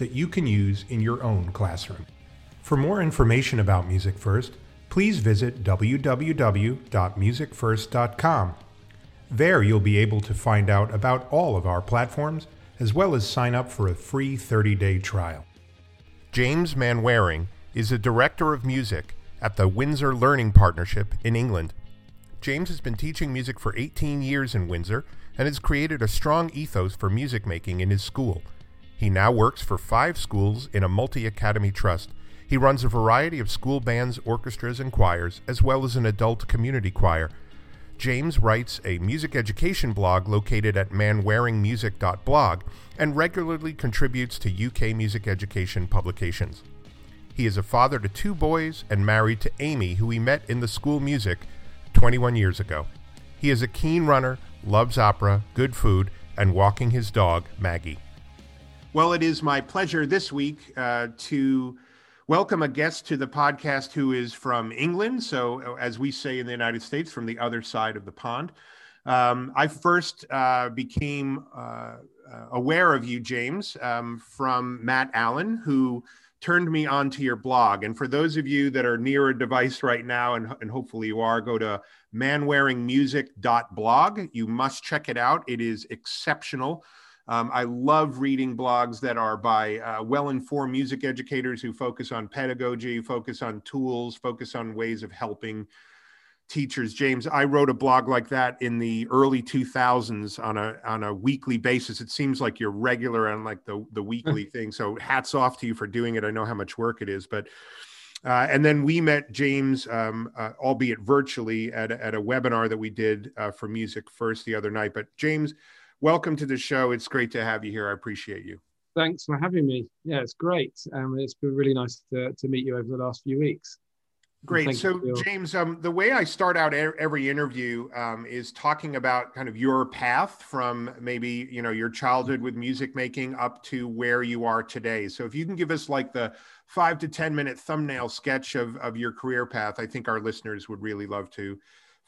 that you can use in your own classroom. For more information about Music First, please visit www.musicfirst.com. There you'll be able to find out about all of our platforms as well as sign up for a free 30 day trial. James Manwaring is a director of music at the Windsor Learning Partnership in England. James has been teaching music for 18 years in Windsor and has created a strong ethos for music making in his school. He now works for five schools in a multi academy trust. He runs a variety of school bands, orchestras, and choirs, as well as an adult community choir. James writes a music education blog located at manwaringmusic.blog and regularly contributes to UK music education publications. He is a father to two boys and married to Amy, who he met in the school music 21 years ago. He is a keen runner, loves opera, good food, and walking his dog, Maggie. Well, it is my pleasure this week uh, to welcome a guest to the podcast who is from England. So, as we say in the United States, from the other side of the pond. Um, I first uh, became uh, aware of you, James, um, from Matt Allen, who turned me onto your blog. And for those of you that are near a device right now, and, and hopefully you are, go to manwaringmusic.blog. You must check it out. It is exceptional. Um, I love reading blogs that are by uh, well informed music educators who focus on pedagogy, focus on tools, focus on ways of helping teachers. James, I wrote a blog like that in the early 2000s on a on a weekly basis. It seems like you're regular on like the the weekly thing. So hats off to you for doing it. I know how much work it is, but uh, and then we met James, um, uh, albeit virtually, at, at a webinar that we did uh, for Music First the other night. But James, welcome to the show. It's great to have you here. I appreciate you. Thanks for having me. Yeah, it's great. Um, it's been really nice to, to meet you over the last few weeks. Great. So, James, um, the way I start out every interview um, is talking about kind of your path from maybe you know your childhood with music making up to where you are today. So, if you can give us like the five to ten minute thumbnail sketch of of your career path, I think our listeners would really love to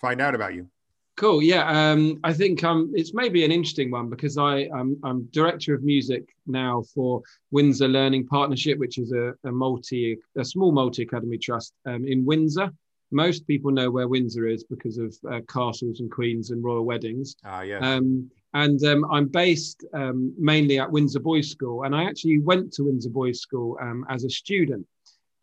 find out about you. Cool. Yeah. Um, I think um, it's maybe an interesting one because I, I'm, I'm director of music now for Windsor Learning Partnership, which is a, a multi, a small multi academy trust um, in Windsor. Most people know where Windsor is because of uh, castles and queens and royal weddings. Ah, yeah. Um, and um, I'm based um, mainly at Windsor Boys School, and I actually went to Windsor Boys School as a student.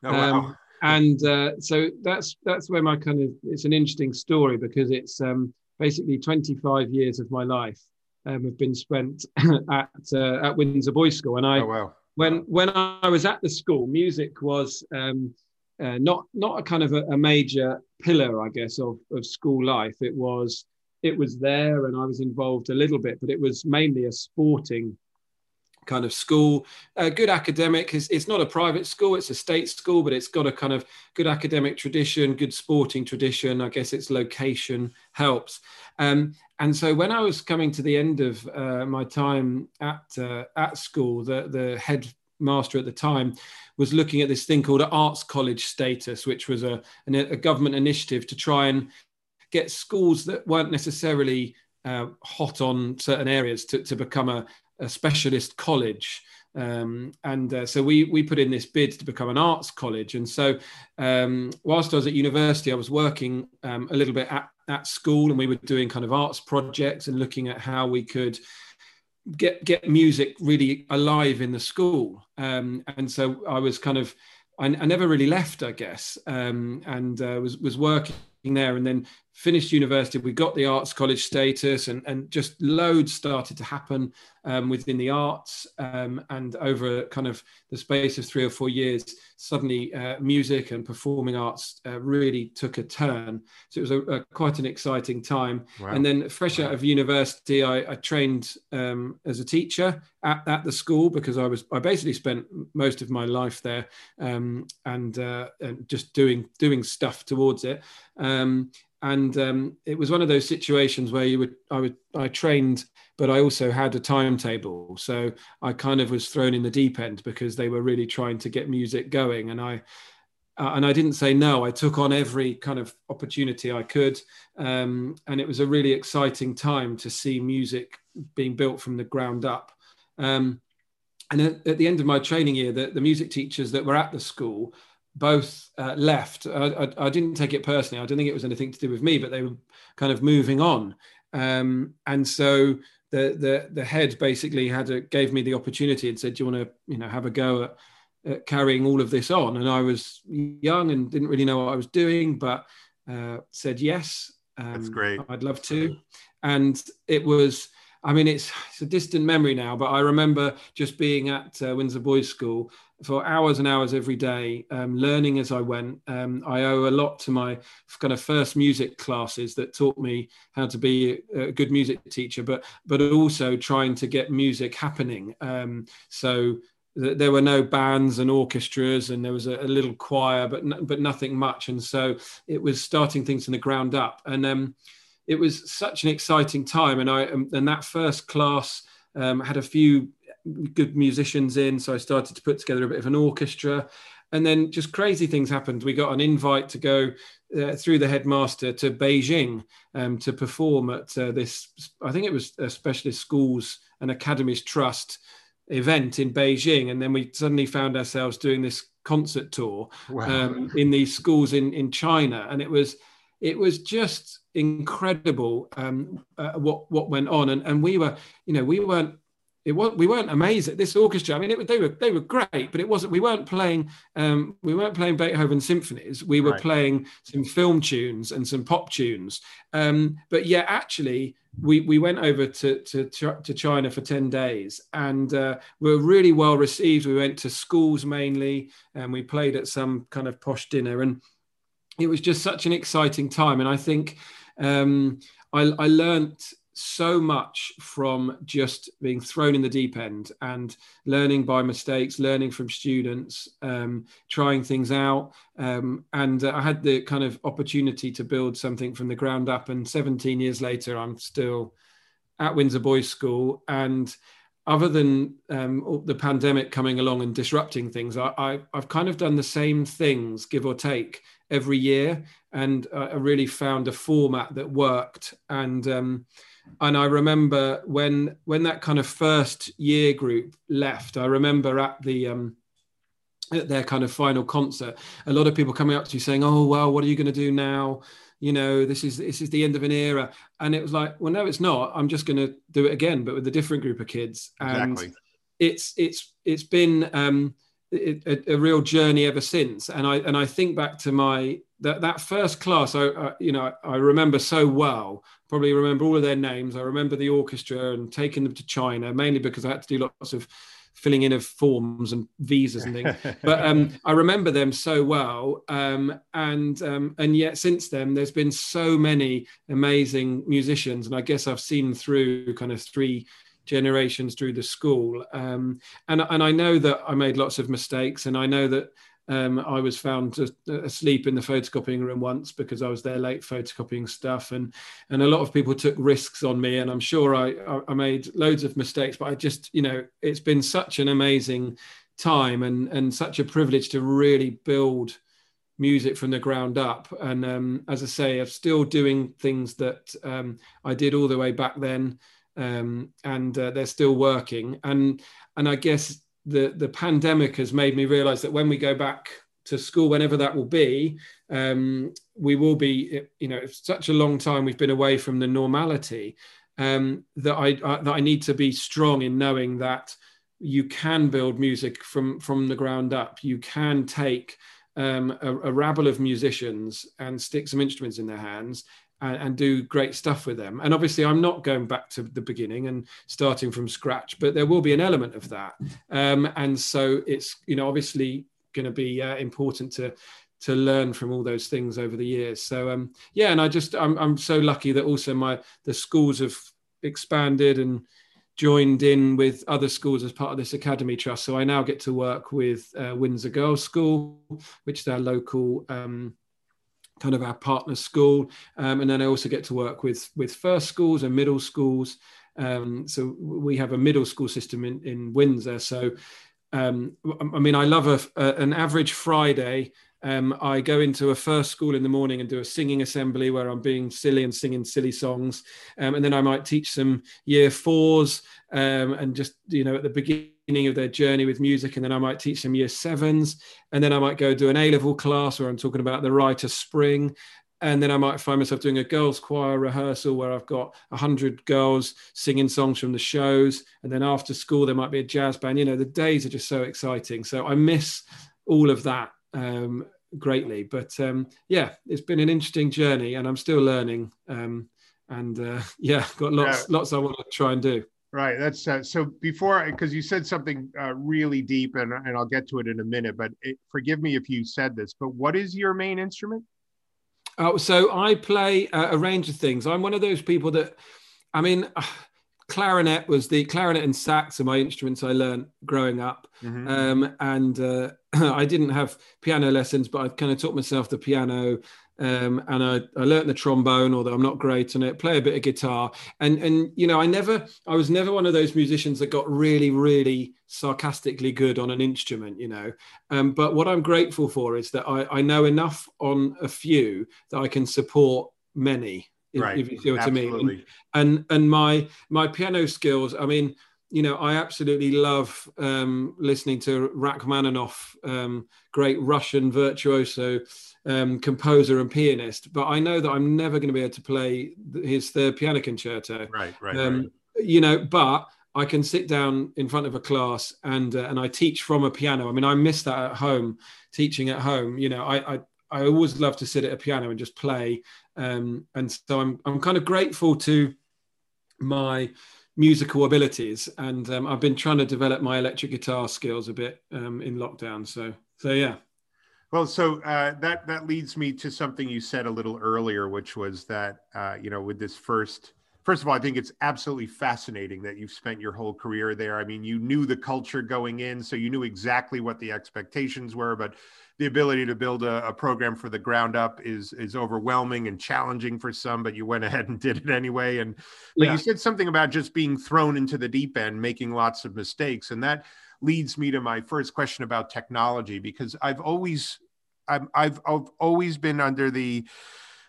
Oh, wow and uh, so that's that's where my kind of it's an interesting story because it's um, basically 25 years of my life um, have been spent at uh, at Windsor Boys School, and I oh, wow. when when I was at the school, music was um, uh, not not a kind of a, a, major pillar, I guess, of of school life. It was it was there, and I was involved a little bit, but it was mainly a sporting kind of school. Uh, good academic. It's, it's not a private school, it's a state school, but it's got a kind of good academic tradition, good sporting tradition. I guess its location helps. Um, and so when I was coming to the end of uh, my time at, uh, at school, the, the head master at the time was looking at this thing called arts college status which was a, a government initiative to try and get schools that weren't necessarily uh, hot on certain areas to, to become a, a specialist college. Um, and uh, so we we put in this bid to become an arts college. And so um, whilst I was at university, I was working um, a little bit at, at school, and we were doing kind of arts projects and looking at how we could get get music really alive in the school. Um, and so I was kind of I, I never really left, I guess, um, and uh, was was working there and then finished university, we got the arts college status, and, and just loads started to happen um, within the arts. Um, and over kind of the space of three or four years, suddenly uh, music and performing arts uh, really took a turn. So it was a, a quite an exciting time. Wow. And then, fresh wow. out of university, I, I trained um, as a teacher at, at the school because I was I basically spent most of my life there um, and, uh, and just doing doing stuff towards it. Um, and um, it was one of those situations where you would I would I trained, but I also had a timetable, so I kind of was thrown in the deep end because they were really trying to get music going, and I. Uh, and I didn't say no. I took on every kind of opportunity I could, um, and it was a really exciting time to see music being built from the ground up. Um, and at, at, the end of my training year, the, the music teachers that were at the school both uh, left. I, I, I, didn't take it personally. I don't think it was anything to do with me, but they were kind of moving on. Um, and so the, the the head basically had a, gave me the opportunity and said, "Do you want to you know have a go at, at, carrying all of this on?" And I was young and didn't really know what I was doing, but uh, said yes. Um, That's great. I'd love to. And it was. I mean, it's, it's a distant memory now, but I remember just being at uh, Windsor Boys School for hours and hours every day, um, learning as I went. Um, I owe a lot to my kind of first music classes that taught me how to be a good music teacher, but but also trying to get music happening. Um, so th- there were no bands and orchestras, and there was a, a little choir, but n- but nothing much. And so it was starting things from the ground up, and um, it was such an exciting time. And I um, and that first class. Um, had a few good musicians in. So I started to put together a bit of an orchestra. And then just crazy things happened. We got an invite to go uh, through the headmaster to Beijing um, to perform at uh, this, I think it was a specialist schools and academies trust event in Beijing. And then we suddenly found ourselves doing this concert tour wow. um, in these schools in, in China. And it was, it was just incredible um, uh, what what went on and and we were you know we weren't it was we weren't amazed at this orchestra. I mean, it, they were they were great, but it wasn't. We weren't playing um, we weren't playing Beethoven symphonies. We were right. playing some film tunes and some pop tunes. Um, but yeah, actually, we we went over to to to China for ten days, and uh, we were really well received. We went to schools mainly, and we played at some kind of posh dinner, and it was just such an exciting time. And I think um, I, I learned so much from just being thrown in the deep end and learning by mistakes, learning from students, um, trying things out. Um, and uh, I had the kind of opportunity to build something from the ground up. And 17 years later, I'm still at Windsor Boys School. And other than um, the pandemic coming along and disrupting things, I, have kind of done the same things, give or take, every year. And uh, I really found a format that worked. And um, and I remember when when that kind of first year group left, I remember at the um, at their kind of final concert, a lot of people coming up to you saying, "Oh well, what are you going to do now?" You know, this is this is the end of an era, and it was like, well, no, it's not. I'm just going to do it again, but with a different group of kids, and exactly. it's it's it's been um, a, a, real journey ever since. And I and I think back to my that that first class. I, I you know I remember so well probably remember all of their names. I remember the orchestra and taking them to China, mainly because I had to do lots of filling in of forms and visas and things. but um, I remember them so well, um, and um, and yet since then, there's been so many amazing musicians, and I guess I've seen through kind of three generations through the school, um, and and I know that I made lots of mistakes, and I know that um, I was found asleep in the photocopying room once because I was there late photocopying stuff, and and a lot of people took risks on me, and I'm sure I I made loads of mistakes, but I just you know it's been such an amazing time and and such a privilege to really build music from the ground up, and um, as I say, I'm still doing things that um, I did all the way back then, um, and uh, they're still working, and and I guess the the pandemic has made me realize that when we go back to school whenever that will be um, we will be you know such a long time we've been away from the normality um, that I, I, that I need to be strong in knowing that you can build music from from the ground up. You can take um, a, a rabble of musicians and stick some instruments in their hands and, and, do great stuff with them. And obviously, I'm not going back to the beginning and starting from scratch, but there will be an element of that. Um, and so it's you know obviously going to be uh, important to to learn from all those things over the years. So um, yeah, and I just I'm I'm so lucky that also my the schools have expanded and joined in with other schools as part of this academy trust. So I now get to work with uh, Windsor Girls School, which is our local um, kind of our partner school, um, and then I also get to work with with first schools and middle schools. Um, so we have a middle school system in in Windsor. So um, I mean, I love a, a, an average Friday. Um, I go into a first school in the morning and do a singing assembly where I'm being silly and singing silly songs, um, and then I might teach some year fours um, and just you know at the beginning of their journey with music, and then I might teach them year sevens, and then I might go do an A level class where I'm talking about the rite of spring, and then I might find myself doing a girls' choir rehearsal where I've got a hundred girls singing songs from the shows, and then after school there might be a jazz band. You know, the days are just so exciting. So I miss all of that um, greatly. But um, yeah, it's been an interesting journey, and I'm still learning. Um, and uh, yeah, got lots, yeah. lots I want to try and do. Right. That's uh, so before because you said something uh, really deep, and and I'll get to it in a minute. But it, forgive me if you said this. But what is your main instrument? Oh, so I play a range of things. I'm one of those people that, I mean, clarinet was the clarinet and sax are my instruments I learned growing up, mm-hmm. um, and uh, I didn't have piano lessons, but I kind of taught myself the piano um, and I, I learned the trombone, although I'm not great on it. Play a bit of guitar, and and you know, I never, I was never one of those musicians that got really, really sarcastically good on an instrument, you know. Um, but what I'm grateful for is that I, I know enough on a few that I can support many. If, right. if you see what Absolutely. I mean. And, and and my my piano skills, I mean you know, I absolutely love um, listening to Rachmaninoff, um, great Russian virtuoso um, composer and pianist. But I know that I'm never going to be able to play his third piano concerto. Right, right, um, right. You know, but I can sit down in front of a class and uh, and I teach from a piano. I mean, I miss that at home, teaching at home. You know, I I, I always love to sit at a piano and just play. Um, and so I'm I'm kind of grateful to my musical abilities, and um, I've been trying to develop my electric guitar skills a bit um, in lockdown. So, so yeah. Well, so uh, that that leads me to something you said a little earlier, which was that uh, you know with this first. First of all, I think it's absolutely fascinating that you've spent your whole career there. I mean, you knew the culture going in, so you knew exactly what the expectations were, but the ability to build a, a, program for the ground up is is overwhelming and challenging for some but you went ahead and did it anyway and but yeah. you said something about just being thrown into the deep end making lots of mistakes and that leads me to my first question about technology because i've always i've, I've, I've always been under the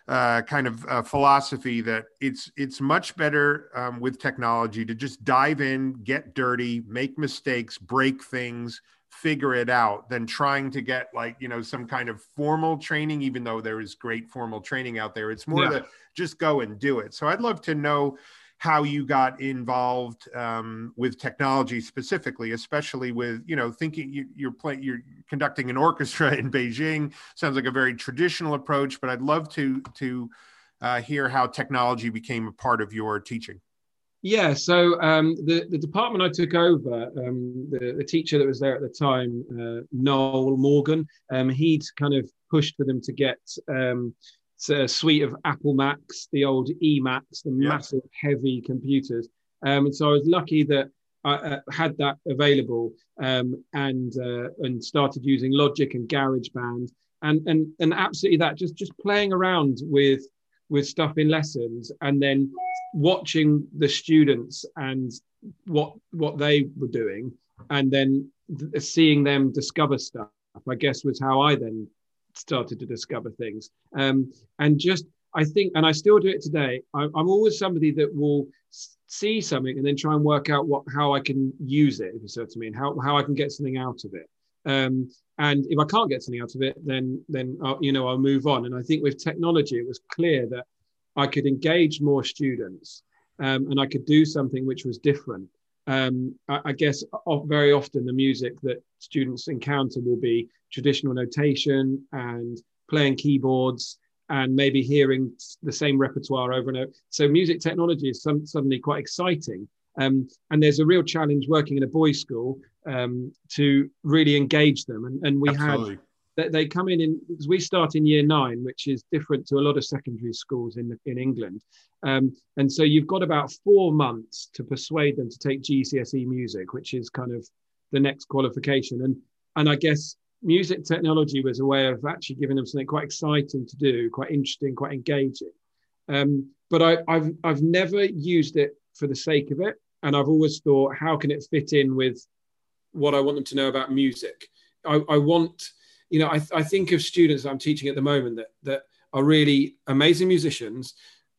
uh, kind of uh, philosophy that it's it's much better um, with technology to just dive in, get dirty, make mistakes, break things, figure it out than trying to get like you know some kind of formal training even though there is great formal training out there it's more yeah. to just go and do it so i'd love to know how you got involved um, with technology specifically especially with you know thinking you, you're playing you're conducting an orchestra in beijing. Sounds like a very traditional approach but i'd love to to uh, hear how technology became a part of your teaching. Yeah, so um, the the department I took over, um, the, the teacher that was there at the time, uh, Noel Morgan, um, he'd kind of pushed for them to get um, a suite of Apple Macs, the old eMacs, the yeah. massive heavy computers. Um, and so I was lucky that I uh, had that available um, and uh, and started using Logic and GarageBand and and and absolutely that just just playing around with with stuff in lessons and then watching the students and what what they were doing and then th- seeing them discover stuff i guess was how i then started to discover things. Um, and just i think and i still do it today. I, i'm always somebody that will see something and then try and work out what how i can use it if you see what i mean how, how i can get something out of it. Um, and if i can't get something out of it then then I'll, you know i'll move on. And i think with technology it was clear that I could engage more students um, and I could do something which was different. Um, I, I, guess very often the music that students encounter will be traditional notation and playing keyboards and maybe hearing the same repertoire over and over. So music technology is some, suddenly quite exciting. Um, and there's a real challenge working in a boys' school um, to really engage them. And, and we Absolutely. had that they come in in because we start in year nine, which is different to a lot of secondary schools in in England. Um, and so you've got about four months to persuade them to take GCSE music, which is kind of the next qualification. And and I guess music technology was a way of actually giving them something quite exciting to do, quite interesting, quite engaging. Um, but I, I've I've never used it for the sake of it, and I've always thought, how can it fit in with what I want them to know about music? I, I want, you know, I, I think of students I'm teaching at the moment that that are really amazing musicians,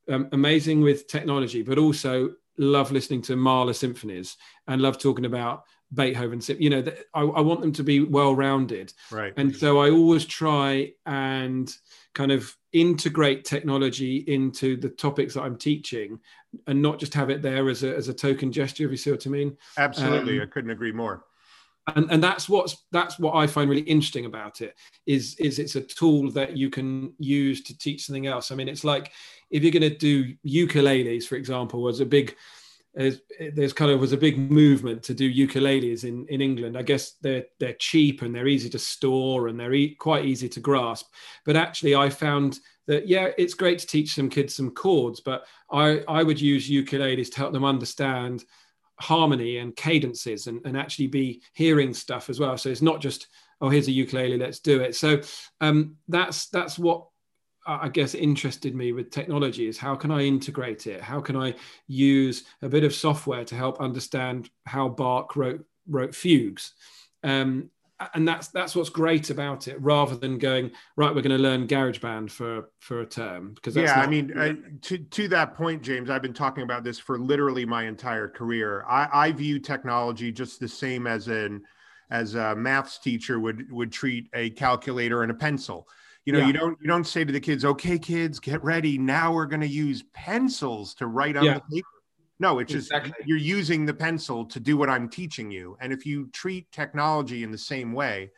um, amazing with technology, but also love listening to Mahler symphonies and love talking about Beethoven. You know, I, I want them to be well rounded. Right. And so I always try and kind of integrate technology into the topics that I'm teaching and not just have it there as a, as a token gesture, if you see what I mean. Absolutely. Um, I couldn't agree more. And, and that's what's that's what I find really interesting about it is is it's a tool that you can use to teach something else. I mean, it's like if you're going to do ukuleles, for example, was a big there's, kind of was a big movement to do ukuleles in, in England. I guess they're they're cheap and they're easy to store and they're e- quite easy to grasp. But actually, I found that yeah, it's great to teach some kids some chords, but I I would use ukuleles to help them understand harmony and cadences and, and actually be hearing stuff as well. So it's not just oh here's a ukulele, let's do it. So um, that's that's what I guess interested me with technology is how can I integrate it? How can I use a bit of software to help understand how Bach wrote wrote fugues? Um, and that's that's what's great about it, rather than going right. We're going to learn GarageBand for for a term because yeah, not, I mean, uh, to to that point, James, I've been talking about this for literally my entire career. I, I view technology just the same as an as a maths teacher would would treat a calculator and a pencil you know yeah. you don't you don't say to the kids okay kids get ready now we're going to use pencils to write on yeah. the paper no it's exactly. just you're using the pencil to do what i'm teaching you. And if you treat technology in the same way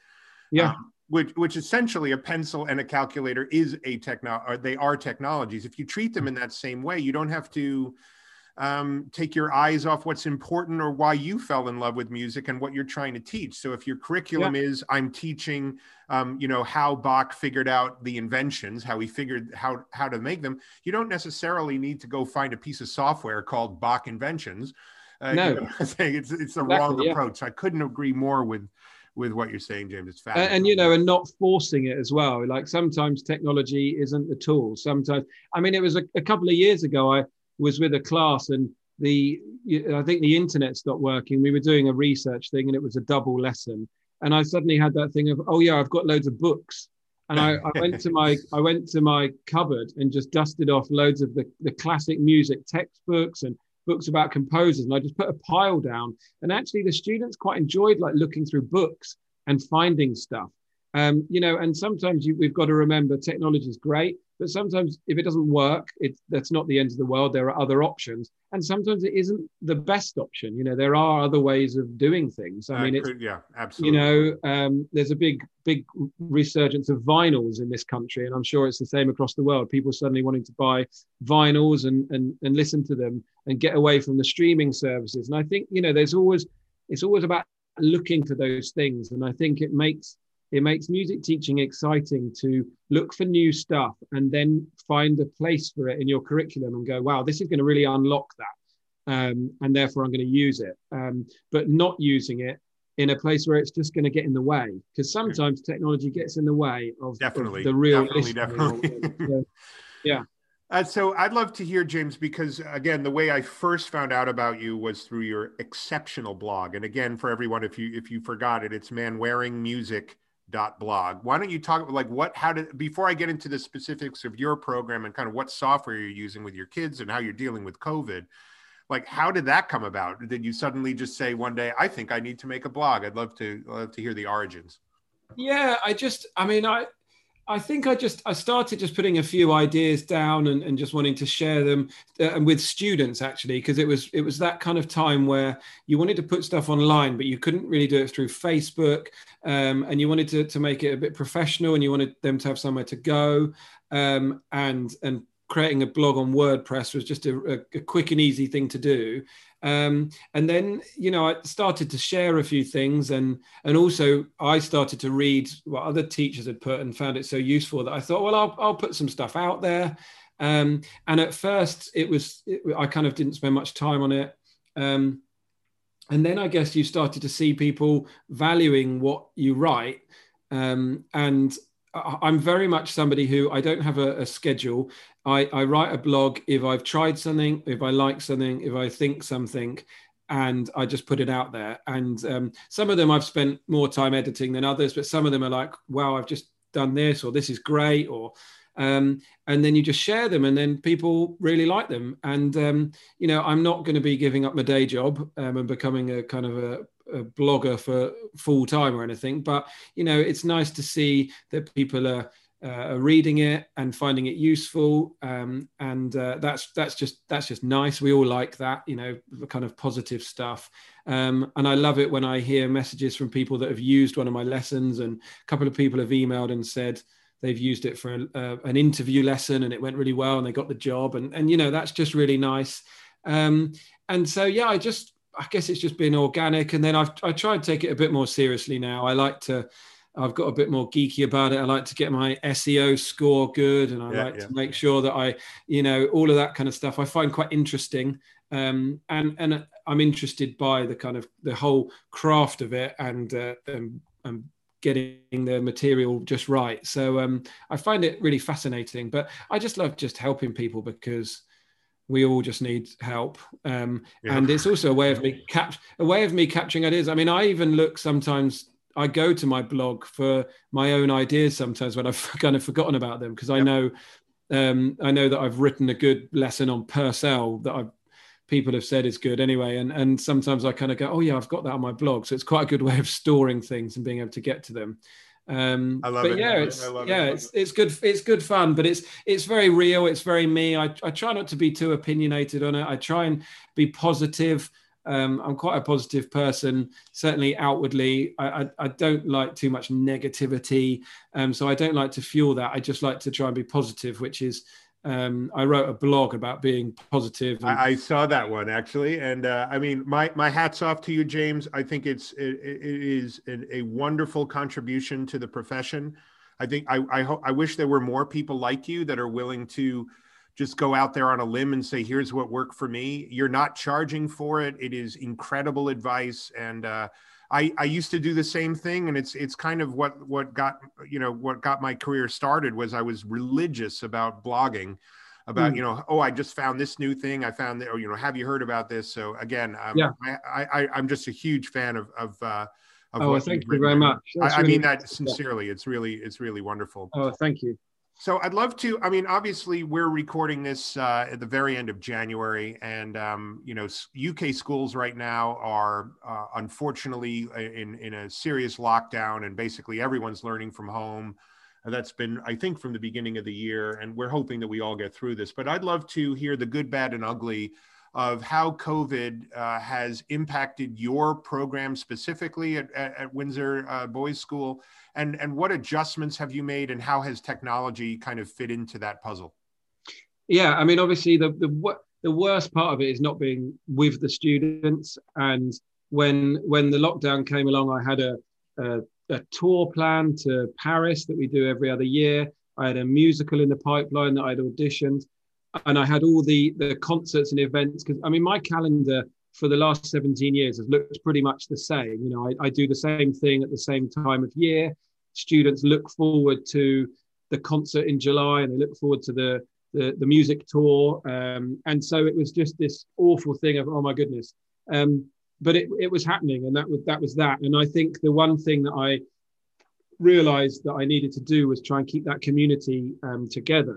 yeah. um, which which essentially a pencil and a calculator is a techno or they are technologies. If you treat them in that same way you don't have to um, take your eyes off what's important or why you fell in love with music and what you're trying to teach. So if your curriculum yeah. is I'm teaching, um, you know, how Bach figured out the inventions, how he figured how how to make them, you don't necessarily need to go find a piece of software called Bach Inventions. Uh, no, you know, it's it's the exactly, wrong yeah. approach. I couldn't agree more with with what you're saying, James. It's fabulous. And, and, you know, and not forcing it as well. Like sometimes technology isn't the tool. Sometimes, I mean, it was a, a couple of years ago. I was with a class and the I think the internet stopped working. We were doing a research thing and it was a double lesson. And I suddenly had that thing of, oh yeah, I've got loads of books. And I, I went to my I went to my cupboard and just dusted off loads of the, the classic music textbooks and books about composers. And I just put a pile down. And actually the students quite enjoyed like looking through books and finding stuff. Um, you know, and sometimes you, we've got to remember technology is great, but sometimes if it doesn't work, it's that's not the end of the world. There are other options, and sometimes it isn't the best option. You know, there are other ways of doing things. I mean, it's yeah, absolutely. You know, um, there's a big, big resurgence of vinyls in this country, and I'm sure it's the same across the world. People suddenly wanting to buy vinyls and and and listen to them and get away from the streaming services. And I think you know, there's always it's always about looking for those things, and I think it makes it makes music teaching exciting to look for new stuff and then find a place for it in your curriculum and go, wow, this is going to really unlock that. Um, and therefore, I'm going to use it. Um, but not using it in a place where it's just going to get in the way because sometimes technology gets in the way of, definitely of the real definitely, definitely. so, yeah uh, so I'd love to hear James because again, the way I first found out about you was through your exceptional blog. And again, for everyone, if you if you forgot it, it's Manwaring Music dot blog. Why don't you talk like what how did before i get into the specifics of your program and kind of what software you're using with your kids and how you're dealing with covid like how did that come about? Did you suddenly just say one day i think i need to make a blog. I'd love to love to hear the origins. Yeah i just i mean i I think I just I started just putting a few ideas down and, and just wanting to share them uh, and with students actually because it was it was that kind of time where you wanted to put stuff online but you couldn't really do it through Facebook um, and you wanted to, to make it a bit professional and you wanted them to have somewhere to go um, and and creating a blog on WordPress was just a, a, quick and easy thing to do um, and then, you know, I started to share a few things, and and also I started to read what other teachers had put, and found it so useful that I thought, well, I'll I'll put some stuff out there. Um, and at first, it was it, I kind of didn't spend much time on it. Um, and then I guess you started to see people valuing what you write, um, and I'm very much somebody who I don't have a, a schedule. I, I, write a blog if I've tried something, if I like something, if I think something, and I just put it out there. And um, some of them I've spent more time editing than others, but some of them are like, wow, I've just done this, or this is great, or um, and then you just share them, and then people really like them. And um, you know, I'm not going to be giving up my day job um, and becoming a kind of a a blogger for full time or anything, but you know, it's nice to see that people are, uh, are reading it and finding it useful, um, and uh, that's that's just that's just nice. We all like that, you know, kind of positive stuff. Um, and I love it when I hear messages from people that have used one of my lessons, and a couple of people have emailed and said they've used it for a, uh, an interview lesson and it went really well and they got the job, and and you know, that's just really nice. Um, and so yeah, I just I guess it's just been organic. And then I've I try and take it a bit more seriously now. I like to. I've got a bit more geeky about it. I like to get my SEO score good, and I yeah, like yeah. to make sure that I, you know, all of that kind of stuff. I find quite interesting, um, and and I'm interested by the kind of the whole craft of it, and uh, and, and getting the material just right. So um, I find it really fascinating. But I just love just helping people because we all just need help. Um, yeah. and it's also a way of me cap a way of me capturing ideas. I mean i even look sometimes i go to my blog for my own ideas sometimes when i've kind of forgotten about them because i yep. know um, i know that i've written a good lesson on purcell that i people have said is good anyway. And and sometimes i kind of go oh yeah i've got that on my blog. So it's quite a good way of storing things and being able to get to them um I love but it. yeah it's yeah it. it's it's good it's good fun but it's it's very real it's very me I, I try not to be too opinionated on it i try and be positive um, I'm quite a positive person, certainly outwardly. I, I, I don't like too much negativity, um, so I don't like to fuel that. I just like to try and be positive, which is um, I wrote a blog about being positive. And- I, I, saw that one actually, and uh, I mean, my my hats off to you, James. I think it's it, it is a wonderful contribution to the profession. I think I I, ho- I wish there were more people like you that are willing to just go out there on a limb and say, "Here's what worked for me." You're not charging for it. It is incredible advice, and uh, I, I used to do the same thing and it's it's kind of what what got you know what got my career started was I was religious about blogging about mm. you know oh I just found this new thing I found that or you know have you heard about this so again um, yeah. I, I I'm just a huge fan of of uh, of oh, thank you very much. I, I, mean that sincerely. It's really, it's really wonderful. Oh, thank you. So I'd love to. I mean, obviously, we're recording this uh, at the very end of January, and um, you know, UK schools right now are uh, unfortunately in in a serious lockdown, and basically everyone's learning from home. That's been, I think, from the beginning of the year, and we're hoping that we all get through this. But I'd love to hear the good, bad, and ugly of how COVID uh, has impacted your program specifically at, at, at Windsor uh, Boys School, and and what adjustments have you made, and how has technology kind of fit into that puzzle? Yeah, I mean, obviously the the the worst part of it is not being with the students, and when when the lockdown came along, I had a, a a tour plan to Paris that we do every other year. I had a musical in the pipeline that I'd auditioned and I had all the the concerts and events because I mean my calendar for the last 17 years has looked pretty much the same. You know, I, I do the same thing at the same time of year. Students look forward to the concert in July and they look forward to the the, the music tour. Um, and so it was just this awful thing of oh my goodness. Um, but it, it was happening and that was that was that. And I think the one thing that I realized that I needed to do was try and keep that community um, together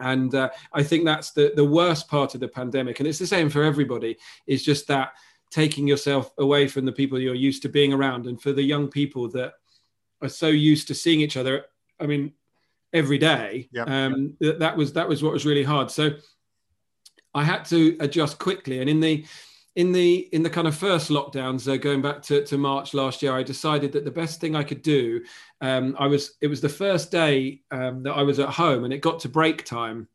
and uh, i think that's the, the worst part of the pandemic and it's the same for everybody is just that taking yourself away from the people you're used to being around and for the young people that are so used to seeing each other i mean every day. Yep. Um, that was that was what was really hard. So I had to adjust quickly, and in the in the in the kind of first lockdowns uh, going back to, to march last year i decided that the best thing i could do um, i was it was the first day um, that i was at home and it got to break time.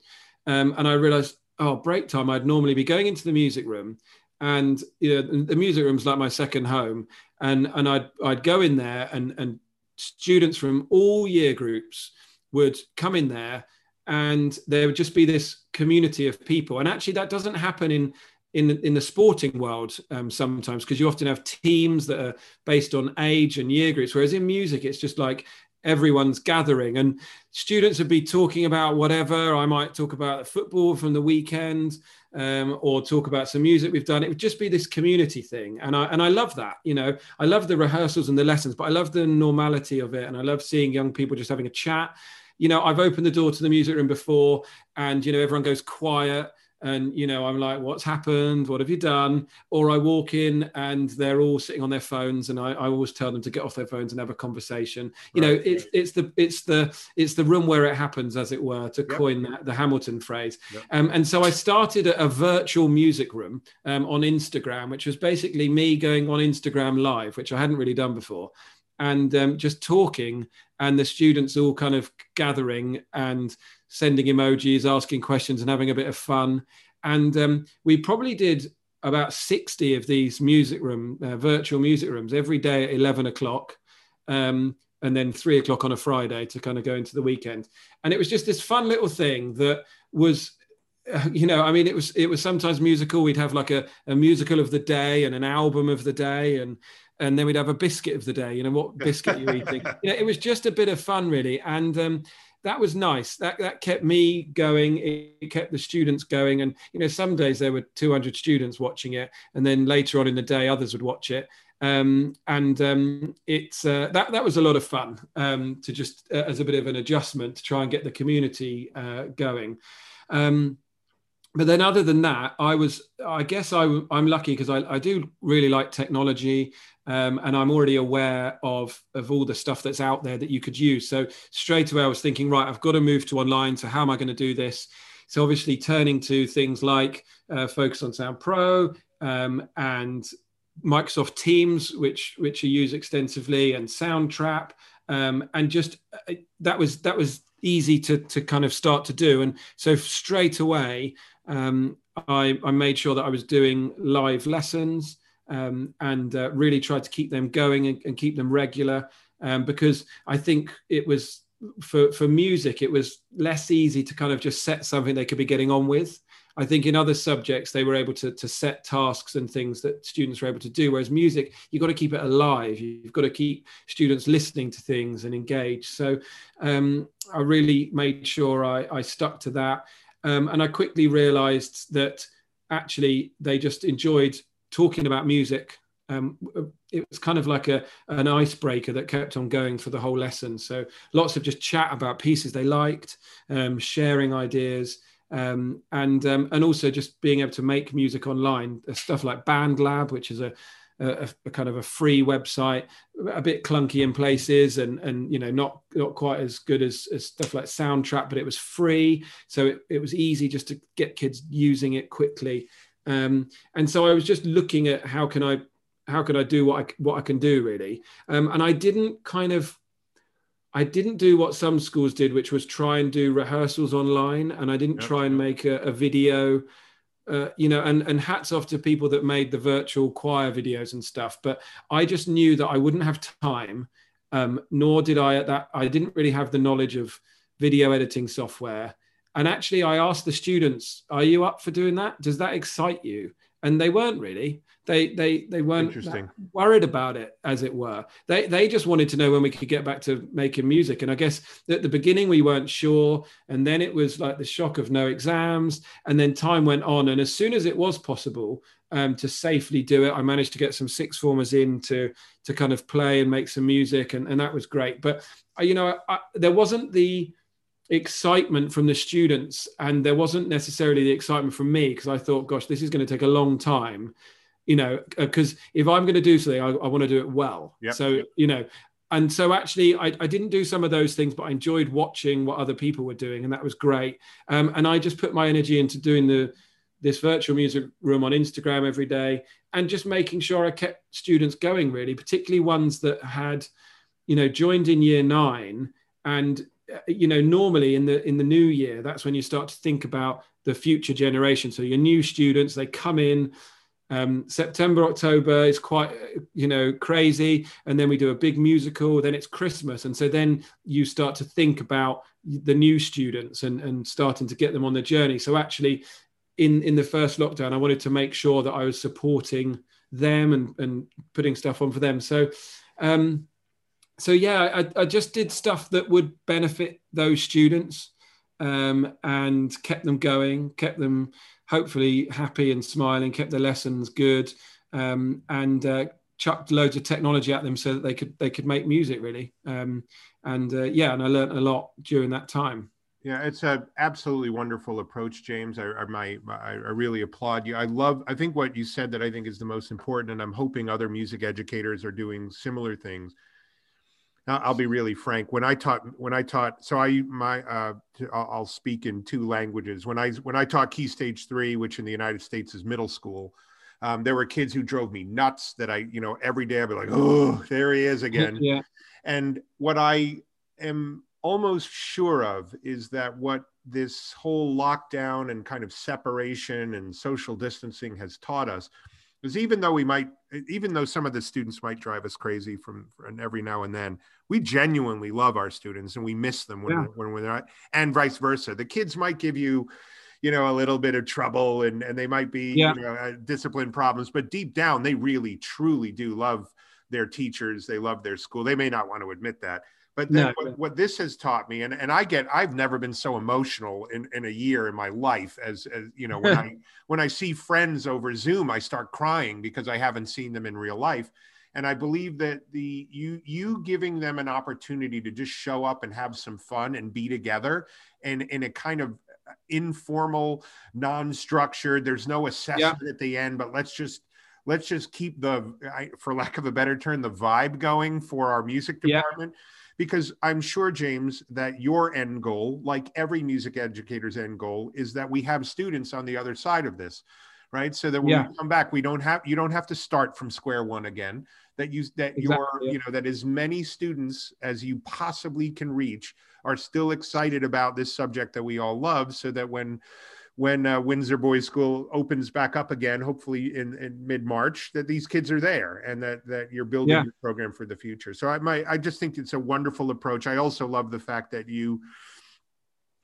Um, and i realized oh break time i'd normally be going into the music room and you know the music room's like my second home. And and i'd i'd go in there and and students from all year groups would come in there and there would just be this community of people. And actually that doesn't happen in in in the sporting world um, sometimes because you often have teams that are based on age and year groups whereas in music it's just like everyone's gathering. And students would be talking about whatever. I might talk about football from the weekend um, or talk about some music we've done. It would just be this community thing. And i and i love that you know. I love the rehearsals and the lessons but i love the normality of it. And i love seeing young people just having a chat. You know i've opened the door to the music room before and you know everyone goes quiet and you know i'm like what's happened what have you done or i walk in and they're all sitting on their phones and i, I always tell them to get off their phones and have a conversation you right. know it's it's the it's the it's the room where it happens as it were to yep. coin the, the, hamilton phrase yep. um, and so i started a, a virtual music room um, on instagram which was basically me going on instagram live which i hadn't really done before and um, just talking and the students all kind of gathering and sending emojis, asking questions, and having a bit of fun. And um, we probably did about 60 of these music room, uh, virtual music rooms every day at 11 o'clock. Um, and then three o'clock on a Friday to kind of go into the weekend. And it was just this fun little thing that was uh, you know, I mean, it was it was sometimes musical. We'd have like a, a musical of the day and an album of the day, and and then we'd have a biscuit of the day. You know, what biscuit are you eating? you know, it was just a bit of fun, really. And um, that was nice. That that kept me going. It kept the students going. And you know, some days there were 200 students watching it, and then later on in the day, others would watch it. Um, and um, it's uh, that that was a lot of fun um, to just uh, as a bit of an adjustment to try and get the community uh, going. Um, but then other than that i was i guess I, am lucky because I, I, do really like technology um, and i'm already aware of of all the stuff that's out there that you could use. So straight away i was thinking right i've got to move to online. So how am i going to do this? So obviously turning to things like uh, focus on sound pro um, and microsoft teams which which are used extensively and soundtrap um, and just uh, that was that was easy to to kind of start to do. And so straight away um, I, I, made sure that I was doing live lessons um, and uh, really tried to keep them going and, and keep them regular um, because I think it was for, for music, it was less easy to kind of just set something they could be getting on with. I think in other subjects, they were able to, to set tasks and things that students were able to do. Whereas music, you've got to keep it alive. You've got to keep students listening to things and engaged. So um, I really made sure I, I stuck to that. Um, and I quickly realized that actually they just enjoyed talking about music. Um, it was kind of like a, an icebreaker that kept on going for the whole lesson. So lots of just chat about pieces they liked, um, sharing ideas, um, and um, and also just being able to make music online. Stuff like BandLab, which is a a, a, kind of a free website, a bit clunky in places, and and you know not not quite as good as, as stuff like Soundtrap, but it was free, so it, it was easy just to get kids using it quickly. Um, and so I was just looking at how can I how can I do what I what I can do really, um, and I didn't kind of I didn't do what some schools did, which was try and do rehearsals online, and I didn't yep. try and make a, a video uh, you know, and and hats off to people that made the virtual choir videos and stuff. But I just knew that I wouldn't have time, um, nor did I at that. I didn't really have the knowledge of video editing software. And actually, I asked the students, "Are you up for doing that? Does that excite you?" And they weren't really. They they they weren't worried about it as it were. They they just wanted to know when we could get back to making music. And i guess at the beginning we weren't sure. And then it was like the shock of no exams. And then time went on. And as soon as it was possible um, to safely do it i managed to get some six formers in to to kind of play and make some music. And, and that was great. But uh, you know I, there wasn't the excitement from the students and there wasn't necessarily the excitement from me because i thought gosh this is going to take a long time you know, because uh, if I'm going to do something, I, I want to do it well. Yep. So, you know, and so actually I, I, didn't do some of those things but i enjoyed watching what other people were doing and that was great um, and i just put my energy into doing the this virtual music room on instagram every day and just making sure i kept students going really particularly ones that had you know joined in year nine and you know normally in the in the new year that's when you start to think about the future generation so your new students they come in um, September, October is quite, you know, crazy. And then we do a big musical, then it's Christmas. And so then you start to think about the new students and, and starting to get them on the journey. So actually, in, in the first lockdown, I wanted to make sure that I was supporting them and, and putting stuff on for them. So, um, so yeah, I, I just did stuff that would benefit those students um, and kept them going, kept them hopefully happy and smiling, kept the lessons good, um, and uh, chucked loads of technology at them so that they could they could make music really. Um, and uh, yeah, and I learned a lot during that time. Yeah, it's a absolutely wonderful approach, James. I, I, my, I, really applaud you. I love. I think what you said that I think is the most important, and I'm hoping other music educators are doing similar things I'll be really frank. When I taught, when I taught, so I my uh, I'll speak in two languages. When I when I taught Key Stage Three, which in the United States is middle school, um, there were kids who drove me nuts. That I, you know, every day I'd be like, oh, there he is again. Yeah. And what I am almost sure of is that what this whole lockdown and kind of separation and social distancing has taught us because even though we might even though some of the students might drive us crazy from, from every now and then we genuinely love our students and we miss them when, yeah. when we're not and vice versa the kids might give you you know a little bit of trouble and and they might be yeah. you know uh, discipline problems but deep down they really truly do love their teachers they love their school they may not want to admit that but then no. what, what, this has taught me, and, and I get, I've never been so emotional in, in a year in my life as, as you know, when I when I see friends over Zoom, I start crying because I haven't seen them in real life. And I believe that the you you giving them an opportunity to just show up and have some fun and be together and in a kind of uh, informal, non-structured, there's no assessment yeah. at the end, but let's just let's just keep the for lack of a better term the vibe going for our music department yeah because I'm sure, James, that your end goal, like every music educator's end goal, is that we have students on the other side of this, right? So that when yeah. we come back, we don't have you don't have to start from square one again. That you that exactly. your you know that as many students as you possibly can reach are still excited about this subject that we all love, so that when when uh, Windsor Boys School opens back up again, hopefully in, in mid March, that these kids are there and that that you're building yeah. your program for the future. So I my I just think it's a wonderful approach. I also love the fact that you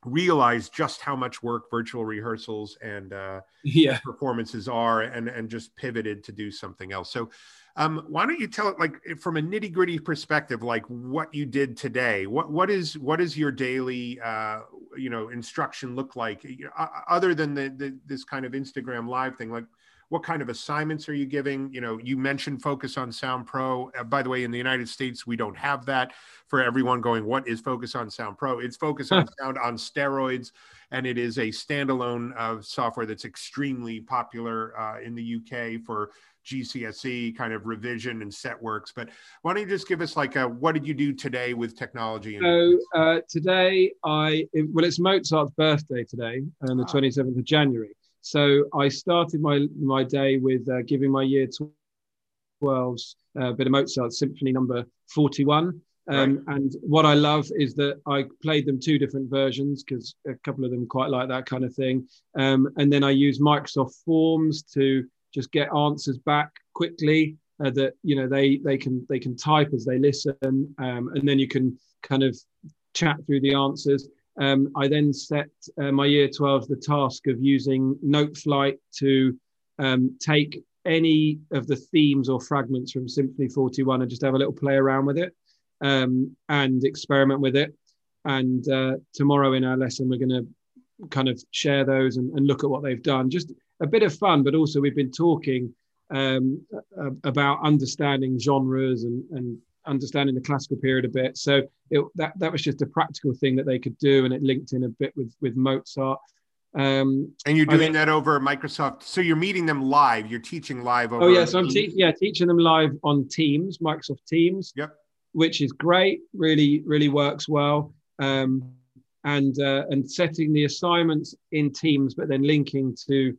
realize just how much work virtual rehearsals and uh, yeah. performances are, and and just pivoted to do something else. So um, why don't you tell it like from a nitty gritty perspective, like what you did today? What what is what is your daily uh, you know instruction look like? You know, other than the, the this kind of Instagram live thing, like what kind of assignments are you giving? You know, you mentioned Focus on Sound Pro. Uh, by the way, in the United States, we don't have that. For everyone going, what is Focus on Sound Pro? It's Focus on Sound on steroids, and it is a standalone uh, software that's extremely popular uh, in the UK for GCSE kind of revision and set works. But why don't you just give us like a what did you do today with technology? So uh, today I well it's Mozart's birthday today on the ah. 27th of January. So I started my my day with uh, giving my year 12's uh, bit of Mozart Symphony Number 41. Um, right. And what I love is that I played them two different versions because a couple of them quite like that kind of thing. Um, and then I use Microsoft Forms to just get answers back quickly uh, that you know they they can they can type as they listen um, and then you can kind of chat through the answers. Um, i then set uh, my year 12 the task of using noteflight to um, take any of the themes or fragments from symphony 41 and just have a little play around with it um, and experiment with it. And uh, tomorrow in our lesson we're going to kind of share those and, and look at what they've done. Just a bit of fun, but also we've been talking um, about understanding genres and, and understanding the classical period a bit. So it, that that was just a practical thing that they could do, and it linked in a bit with with Mozart. Um, and you're doing that over Microsoft. So you're meeting them live. You're teaching live over. Oh yeah, so I'm te- yeah teaching them live on Teams, Microsoft Teams. Yep. which is great. Really, really works well. Um, and uh, and setting the assignments in teams, but then linking to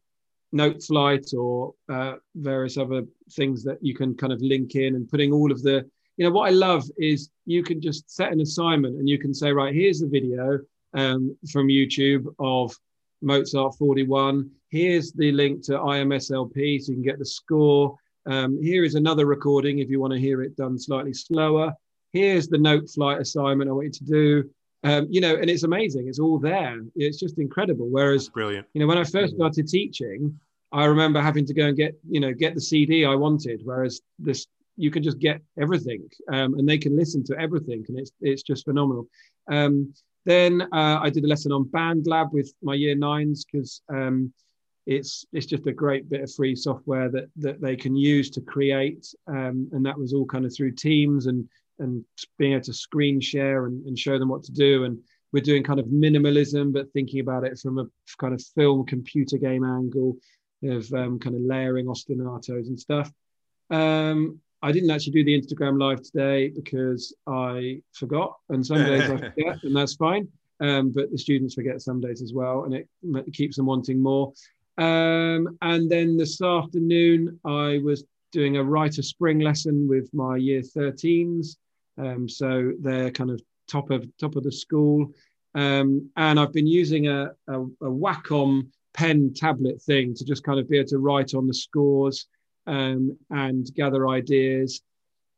Noteflight or uh, various other things that you can kind of link in and putting all of the you know what I love is you can just set an assignment and you can say right here's the video um, from YouTube of Mozart 41. Here's the link to IMSLP so you can get the score. Um, here is another recording if you want to hear it done slightly slower. Here's the Noteflight assignment I want you to do. Um, you know, and it's amazing. It's all there. It's just incredible. Whereas, brilliant. You know, when I first started teaching, I remember having to go and get, you know, get the CD I wanted. Whereas this, you can just get everything, um, and they can listen to everything, and it's it's just phenomenal. Um, then uh, I did a lesson on BandLab with my year nines because um, it's it's just a great bit of free software that that they can use to create, um, and that was all kind of through Teams and and being able to screen share and, and show them what to do. And we're doing kind of minimalism, but thinking about it from a kind of film computer game angle of um, kind of layering ostinatos and stuff. Um, I didn't actually do the Instagram live today because I forgot, and some days I forget, and that's fine. Um, but the students forget some days as well, and it, keeps them wanting more. Um, and then this afternoon, I was doing a Rite of Spring lesson with my year 13s. Um, so they're kind of top of top of the school, um, and I've been using a, a, a Wacom pen tablet thing to just kind of be able to write on the scores um, and gather ideas.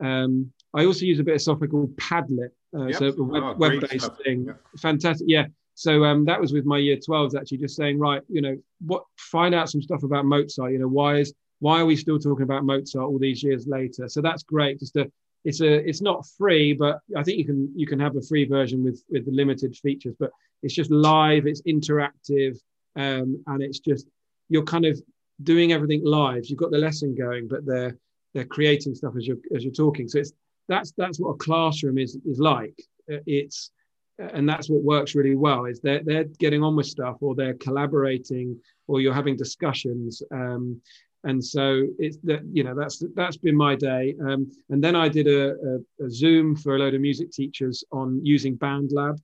Um, I also use a bit of software called Padlet, uh, yep. so a web, oh, web-based thing. Fantastic, yeah. So um, that was with my year 12s actually, just saying, right, you know, what find out some stuff about Mozart. You know, why is why are we still talking about Mozart all these years later? So that's great. Just a it's a it's not free, but I think you can you can have a free version with with the limited features. But it's just live, it's interactive, um, and it's just you're kind of doing everything live. You've got the lesson going, but they're they're creating stuff as you're as you're talking. So it's that's that's what a classroom is is like. Uh, it's and that's what works really well is they're they're getting on with stuff or they're collaborating or you're having discussions. Um, and so it's that you know that's that's been my day. Um, and then I did a, a, a, Zoom for a load of music teachers on using BandLab,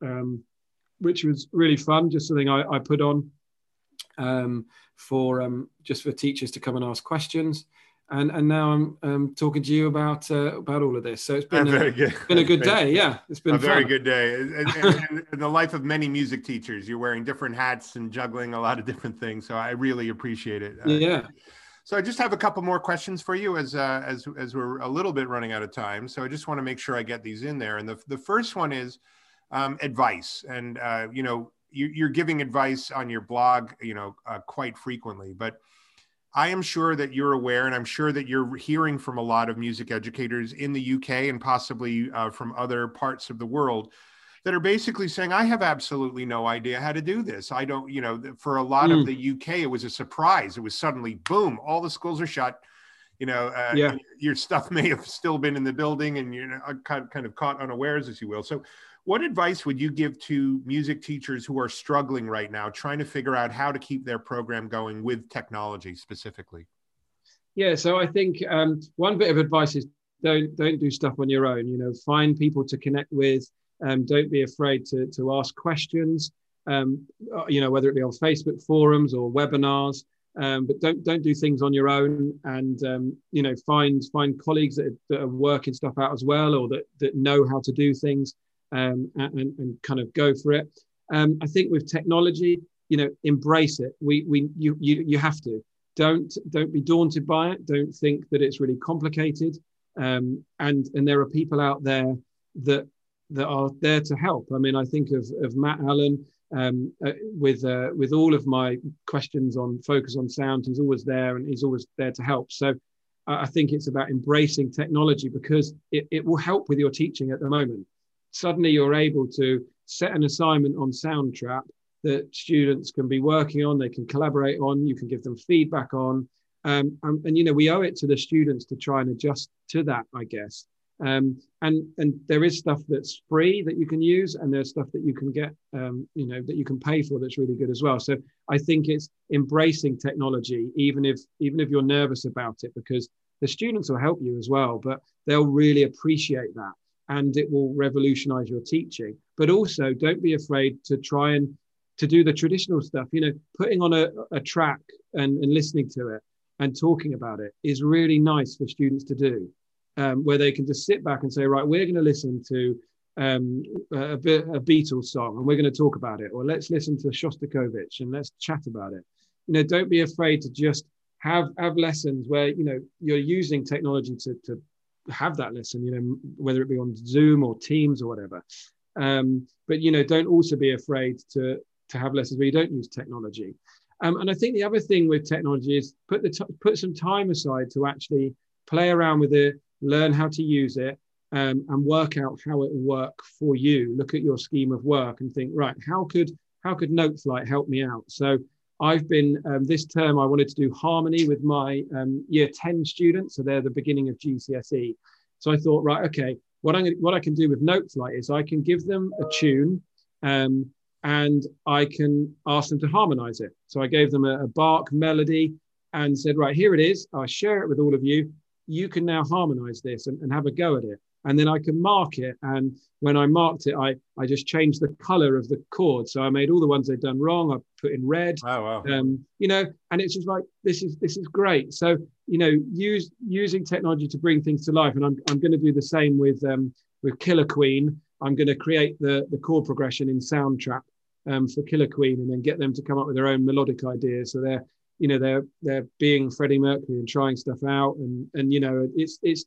um, which was really fun. Just something I, I put on um, for um, just for teachers to come and ask questions. And, and now I'm um, talking to you about uh, about all of this. So it's been, a, good. been a good day. Yeah, it's been a fun. very good day. In, in the life of many music teachers, you're wearing different hats and juggling a lot of different things. So I really appreciate it. Uh, yeah. So I just have a couple more questions for you as uh, as as we're a little bit running out of time. So I just want to make sure I get these in there. And the the first one is um, advice, and uh, you know you, are giving advice on your blog, you know, uh, quite frequently, but I am sure that you're aware, and I'm sure that you're hearing from a lot of music educators in the UK and possibly uh, from other parts of the world that are basically saying, I have absolutely no idea how to do this. I don't, you know, for a lot mm. of the UK, it was a surprise. It was suddenly, boom, all the schools are shut. You know, uh, yeah. your stuff may have still been in the building and you're kind of, kind of caught unawares, as you will. So, what advice would you give to music teachers who are struggling right now, trying to figure out how to keep their program going with technology specifically? Yeah, so I think um, one bit of advice is don't don't do stuff on your own. You know, find people to connect with. Um, don't be afraid to to ask questions. Um, uh, you know, whether it be on Facebook forums or webinars. Um, but don't don't do things on your own, and um, you know, find find colleagues that, that are working stuff out as well, or that that know how to do things um, and, and, kind of go for it. Um, I think with technology, you know, embrace it. We, we, you, you, you have to. Don't, don't be daunted by it. Don't think that it's really complicated. Um, and, and there are people out there that, that are there to help. I mean, I think of, of Matt Allen um, uh, with, uh, with all of my questions on focus on sound. He's always there and he's always there to help. So I think it's about embracing technology because it, it will help with your teaching at the moment suddenly you're able to set an assignment on Soundtrap that students can be working on, they can collaborate on, you can give them feedback on. Um, and, and, you know, we owe it to the students to try and adjust to that, I guess. Um, and and there is stuff that's free that you can use, and there's stuff that you can get, um, you know, that you can pay for that's really good as well. So I think it's embracing technology, even if even if you're nervous about it, because the students will help you as well but they'll really appreciate that and it will revolutionize your teaching but also don't be afraid to try and to do the traditional stuff you know putting on a, a track and, and listening to it and talking about it is really nice for students to do um, where they can just sit back and say right we're going to listen to um, a, a Beatles song and we're going to talk about it, or let's listen to Shostakovich and let's chat about it. You know, don't be afraid to just have have lessons where you know you're using technology to to have that lesson. You know, whether it be on Zoom or Teams or whatever. Um, but you know, don't also be afraid to to have lessons where you don't use technology. Um, and I think the other thing with technology is put the t- put some time aside to actually play around with it, learn how to use it, um, and work out how it will work for you. Look at your scheme of work and think, right, how could how could Noteflight help me out? So I've been um, this term I wanted to do harmony with my um, year 10 students, so they're the beginning of GCSE. So I thought, right, okay, what I'm what I can do with Noteflight is I can give them a tune. Um, and I can ask them to harmonize it. So I gave them a, a Bach melody and said, right, here it is. I share it with all of you. You can now harmonize this and, and have a go at it and then I can mark it. And when I marked it, I, I just changed the color of the chord. So I made all the ones they'd done wrong. I put in red. Oh, wow. Um, you know, and it's just like this is this is great. So you know, use using technology to bring things to life. And I'm I'm going to do the same with um, with Killer Queen. I'm going to create the the chord progression in Soundtrap um, for Killer Queen, and then get them to come up with their own melodic ideas. So they're you know they're they're being Freddie Mercury and trying stuff out, and and you know it's it's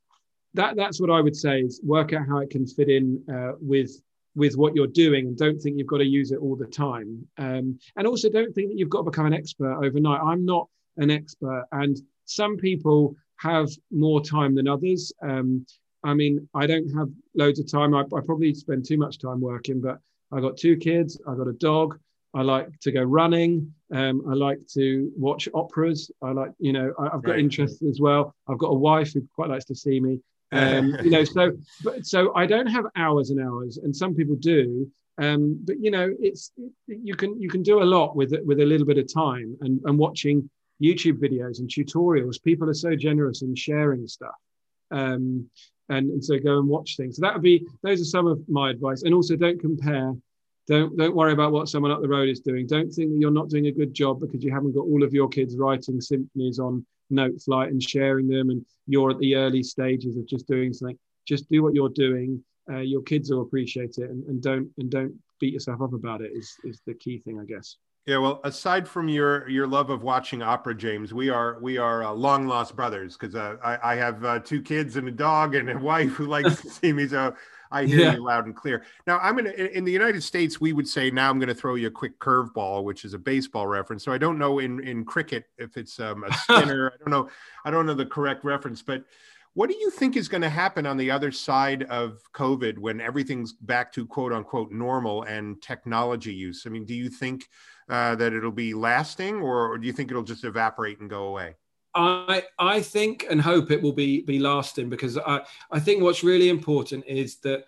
that that's what I would say is work out how it can fit in uh, with with what you're doing. And don't think you've got to use it all the time. Um, and also don't think that you've got to become an expert overnight. I'm not an expert and some people have more time than others. Um, i mean i don't have loads of time. I, I, probably spend too much time working but i got two kids i got a dog i like to go running um, i like to watch operas i like you know I, have got interests as well. I've got a wife who quite likes to see me um, you know, so but so I don't have hours and hours, and some people do. Um, but you know, it's you can you can do a lot with with a little bit of time and, and watching YouTube videos and tutorials. People are so generous in sharing stuff. Um, and, and so go and watch things. So that would be those are some of my advice. And also don't compare. Don't don't worry about what someone up the road is doing. Don't think that you're not doing a good job because you haven't got all of your kids writing symphonies on Noteflight and sharing them, and you're at the early stages of just doing something. Just do what you're doing. Uh, your kids will appreciate it, and, and don't and don't beat yourself up about it. Is is the key thing, I guess. Yeah, well, aside from your your love of watching opera, James, we are we are uh, long lost brothers because uh, I, I have uh, two kids and a dog and a wife who likes to see me. So I hear yeah. you loud and clear. Now, I'm gonna in the United States, we would say now I'm going to throw you a quick curveball, which is a baseball reference. So I don't know in in cricket if it's um, a spinner. I don't know. I don't know the correct reference, but what do you think is going to happen on the other side of COVID when everything's back to quote unquote normal and technology use? I mean, do you think uh, that it'll be lasting, or, or do you think it'll just evaporate and go away? I I think and hope it will be be lasting because I I think what's really important is that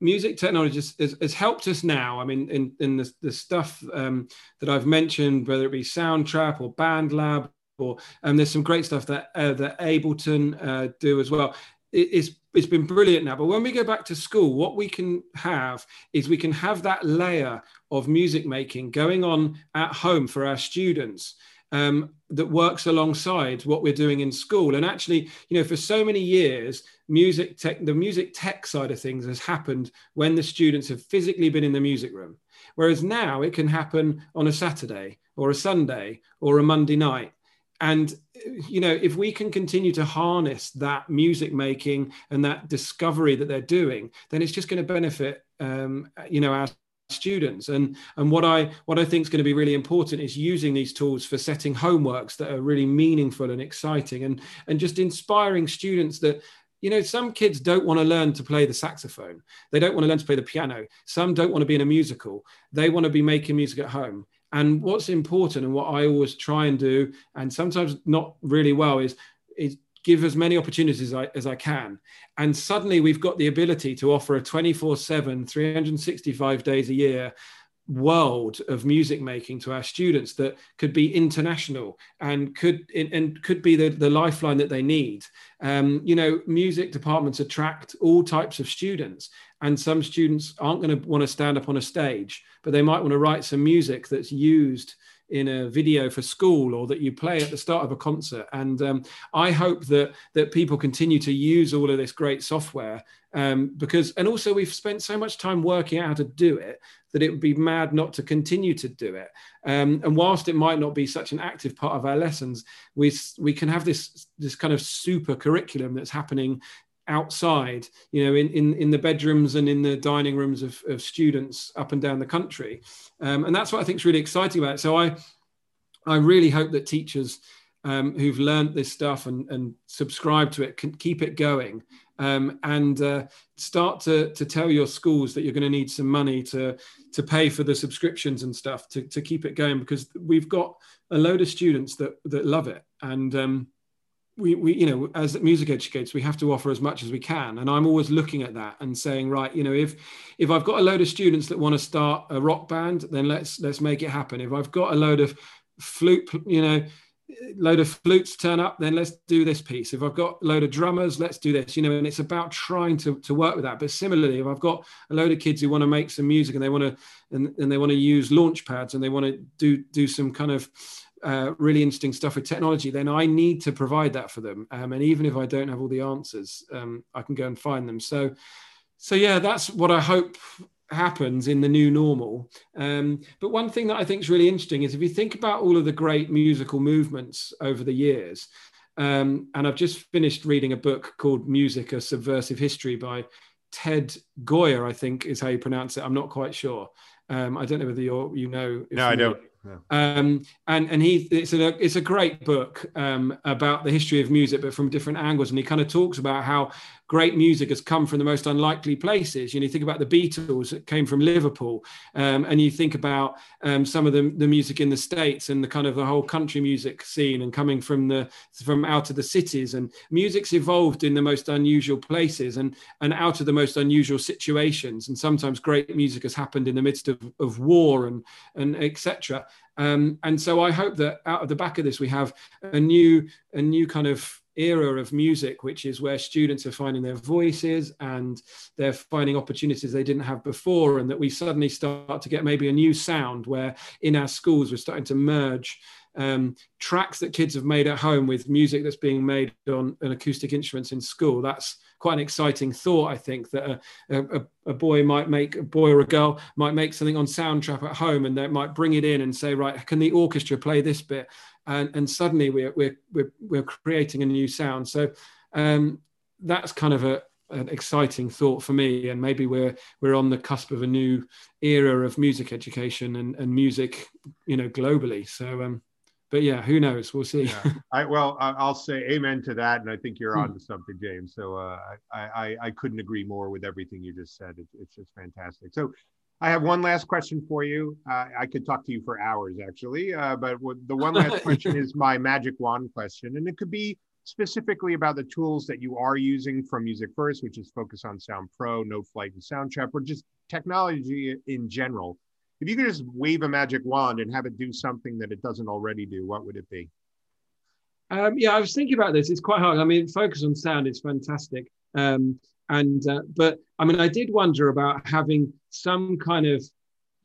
music technology has, has, helped us now. I mean, in in the, the stuff um, that I've mentioned, whether it be Soundtrap or BandLab, or and um, there's some great stuff that uh, that Ableton uh, do as well. It, it's it's been brilliant now. But when we go back to school, what we can have is we can have that layer of music making going on at home for our students um, that works alongside what we're doing in school. And actually, you know, for so many years, music tech, the music tech side of things has happened when the students have physically been in the music room. Whereas now it can happen on a Saturday or a Sunday or a Monday night. And, you know, if we can continue to harness that music making and that discovery that they're doing, then it's just going to benefit, um, you know, our students. And and what i what i think is going to be really important is using these tools for setting homeworks that are really meaningful and exciting and and just inspiring students that you know some kids don't want to learn to play the saxophone. They don't want to learn to play the piano. Some don't want to be in a musical. They want to be making music at home. And what's important and what i always try and do and sometimes not really well is is give as many opportunities as I, as I can. And suddenly we've got the ability to offer a 24 7, 365 days a year world of music making to our students that could be international and could and could be the, the lifeline that they need um, you know music departments attract all types of students and some students aren't going to want to stand up on a stage but they might want to write some music that's used in a video for school or that you play at the start of a concert. And um, I hope that that people continue to use all of this great software um, because, and also we've spent so much time working out how to do it that it would be mad not to continue to do it. Um, and whilst it might not be such an active part of our lessons, we we can have this this kind of super curriculum that's happening outside, you know, in, in, in the bedrooms and in the dining rooms of, of students up and down the country. Um, and that's what I think is really exciting about it. So I, I really hope that teachers um, who've learned this stuff and, and subscribe to it can keep it going um, and uh, start to, to tell your schools that you're going to need some money to, to pay for the subscriptions and stuff to, to keep it going because we've got a load of students that, that love it. And, um, we, we you know as music educators we have to offer as much as we can. And i'm always looking at that and saying right you know if if i've got a load of students that want to start a rock band then let's let's make it happen. If i've got a load of flute you know load of flutes turn up then let's do this piece. If i've got a load of drummers let's do this you know and it's about trying to, to work with that. But similarly if i've got a load of kids who want to make some music and they want to and, and they want to use launch pads and they want to do do some kind of uh, really interesting stuff with technology, then I need to provide that for them. Um, and even if I don't have all the answers, um, I can go and find them. So, so yeah, that's what I hope happens in the new normal. Um, but one thing that I think is really interesting is if you think about all of the great musical movements over the years, um, and I've just finished reading a book called Music: A Subversive History by Ted Gioia, I think is how you pronounce it. I'm not quite sure. Um, I don't know whether you you know. No, I don't. Um, and and he it's a it's a great book um, about the history of music, but from different angles. And he kind of talks about how great music has come from the most unlikely places. You know, you think about the Beatles that came from Liverpool, um, and you think about um, some of the, the music in the States and the kind of the whole country music scene and coming from the from out of the cities. And music's evolved in the most unusual places and and out of the most unusual situations. And sometimes great music has happened in the midst of, of war and and etc. Um, and so I hope that out of the back of this we have a new a new kind of era of music, which is where students are finding their voices and they're finding opportunities they didn't have before, and that we suddenly start to get maybe a new sound where in our schools we're starting to merge um, tracks that kids have made at home with music that's being made on an acoustic instruments in school. That's quite an exciting thought, I think, that a, a, a, boy might make, a boy or a girl might make something on Soundtrap at home and they might bring it in and say, right, can the orchestra play this bit? And, and suddenly we're, we're, we're, we're creating a new sound. So um, that's kind of a, an exciting thought for me and maybe we're we're on the cusp of a new era of music education and, and music you know globally so um but yeah who knows we'll see yeah. i well i'll say amen to that and i think you're hmm. on to something james so uh, I, I i couldn't agree more with everything you just said it, it's just fantastic so I have one last question for you. Uh, I could talk to you for hours, actually, uh, but the one last question is my magic wand question, and it could be specifically about the tools that you are using from Music First, which is focus on Sound Pro, Noteflight, and Soundtrap, or just technology in general. If you could just wave a magic wand and have it do something that it doesn't already do, what would it be? Um, yeah, I was thinking about this. It's quite hard. I mean, focus on sound is fantastic. Um, and uh, but I mean, I did wonder about having some kind of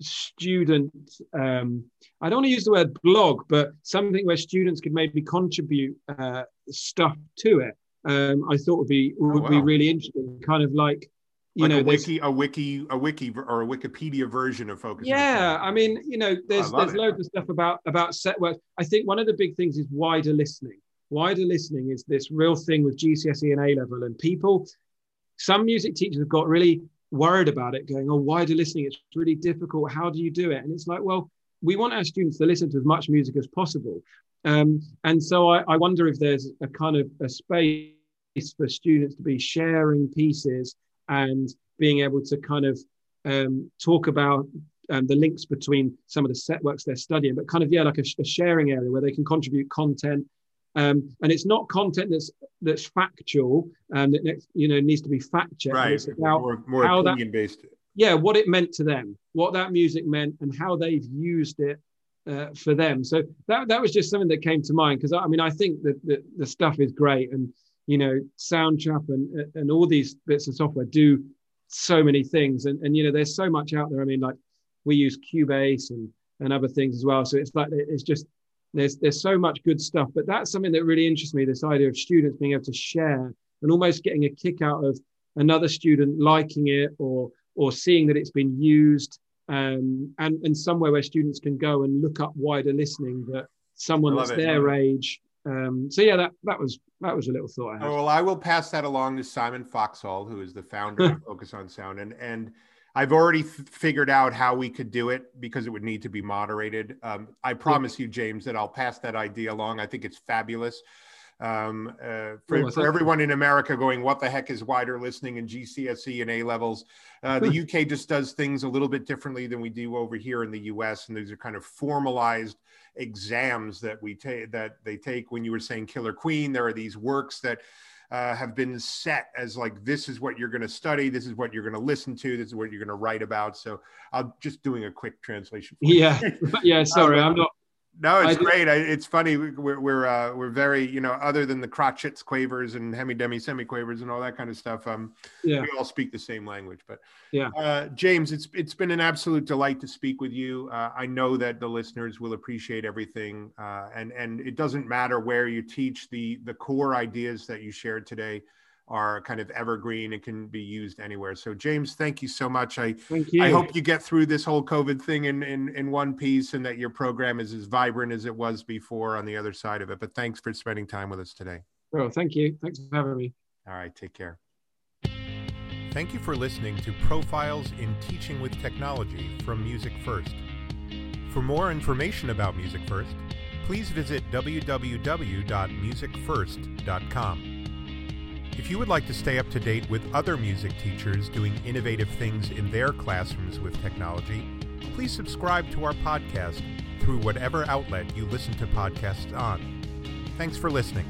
student um, i don't want to use the word blog but something where students could maybe contribute uh, stuff to it um, i thought would be oh, would oh, wow. be really interesting kind of like you like know a wiki a wiki a wiki or a wikipedia version of focus yeah i mean you know there's there's it. loads of stuff about about set work i think one of the big things is wider listening wider listening is this real thing with gcse and a level and people some music teachers have got really worried about it, going, oh, wider listening, it's really difficult. How do you do it? And it's like, well, we want our students to listen to as much music as possible. Um, and so I, I, wonder if there's a kind of a space for students to be sharing pieces and being able to kind of um, talk about um, the links between some of the set works they're studying, but kind of, yeah, like a, a sharing area where they can contribute content um, and it's not content that's that's factual and that you know needs to be fact checked. Right. It's about more, more opinion that, based. yeah, what it meant to them, what that music meant, and how they've used it uh, for them. So that that was just something that came to mind because I mean I think that the, the stuff is great and you know Soundtrap and and all these bits of software do so many things and and you know there's so much out there. I mean like we use Cubase and and other things as well. So it's like it's just there's there's so much good stuff. But that's something that really interests me. This idea of students being able to share and almost getting a kick out of another student liking it or or seeing that it's been used um, and and somewhere where students can go and look up wider listening that someone that's it, their age. Um, so yeah, that that was that was a little thought. I oh, well, I will pass that along to Simon Foxhall, who is the founder of Focus on Sound, and and I've already th- figured out how we could do it because it would need to be moderated. Um, I promise you, James, that I'll pass that idea along. I think it's fabulous. Um, uh, for, for everyone in America going, what the heck is wider listening in GCSE and A levels? Uh, the UK just does things a little bit differently than we do over here in the US. And these are kind of formalized exams that we take that they take when you were saying Killer Queen. There are these works that uh, have been set as like this is what you're going to study, this is what you're going to listen to, this is what you're going to write about. So I'm just doing a quick translation. Yeah, yeah. Sorry, um, I'm not no, it's I great. I, it's funny. We're we're uh, we're very you know other than the crotchets, quavers, and hemi demi semiquavers and all that kind of stuff. Um, yeah, we all speak the same language. But yeah, uh, James, it's it's been an absolute delight to speak with you. Uh, I know that the listeners will appreciate everything, uh, and and it doesn't matter where you teach. The the core ideas that you shared today are kind of evergreen and can be used anywhere. So James, thank you so much. I. I hope you get through this whole COVID thing in, in in one piece and that your program is as vibrant as it was before on the other side of it. But thanks for spending time with us today. Oh, thank you. Thanks for having me. All right, take care. Thank you for listening to Profiles in Teaching with Technology from Music First. For more information about Music First, please visit www.musicfirst.com. If you would like to stay up to date with other music teachers doing innovative things in their classrooms with technology, please subscribe to our podcast through whatever outlet you listen to podcasts on. Thanks for listening.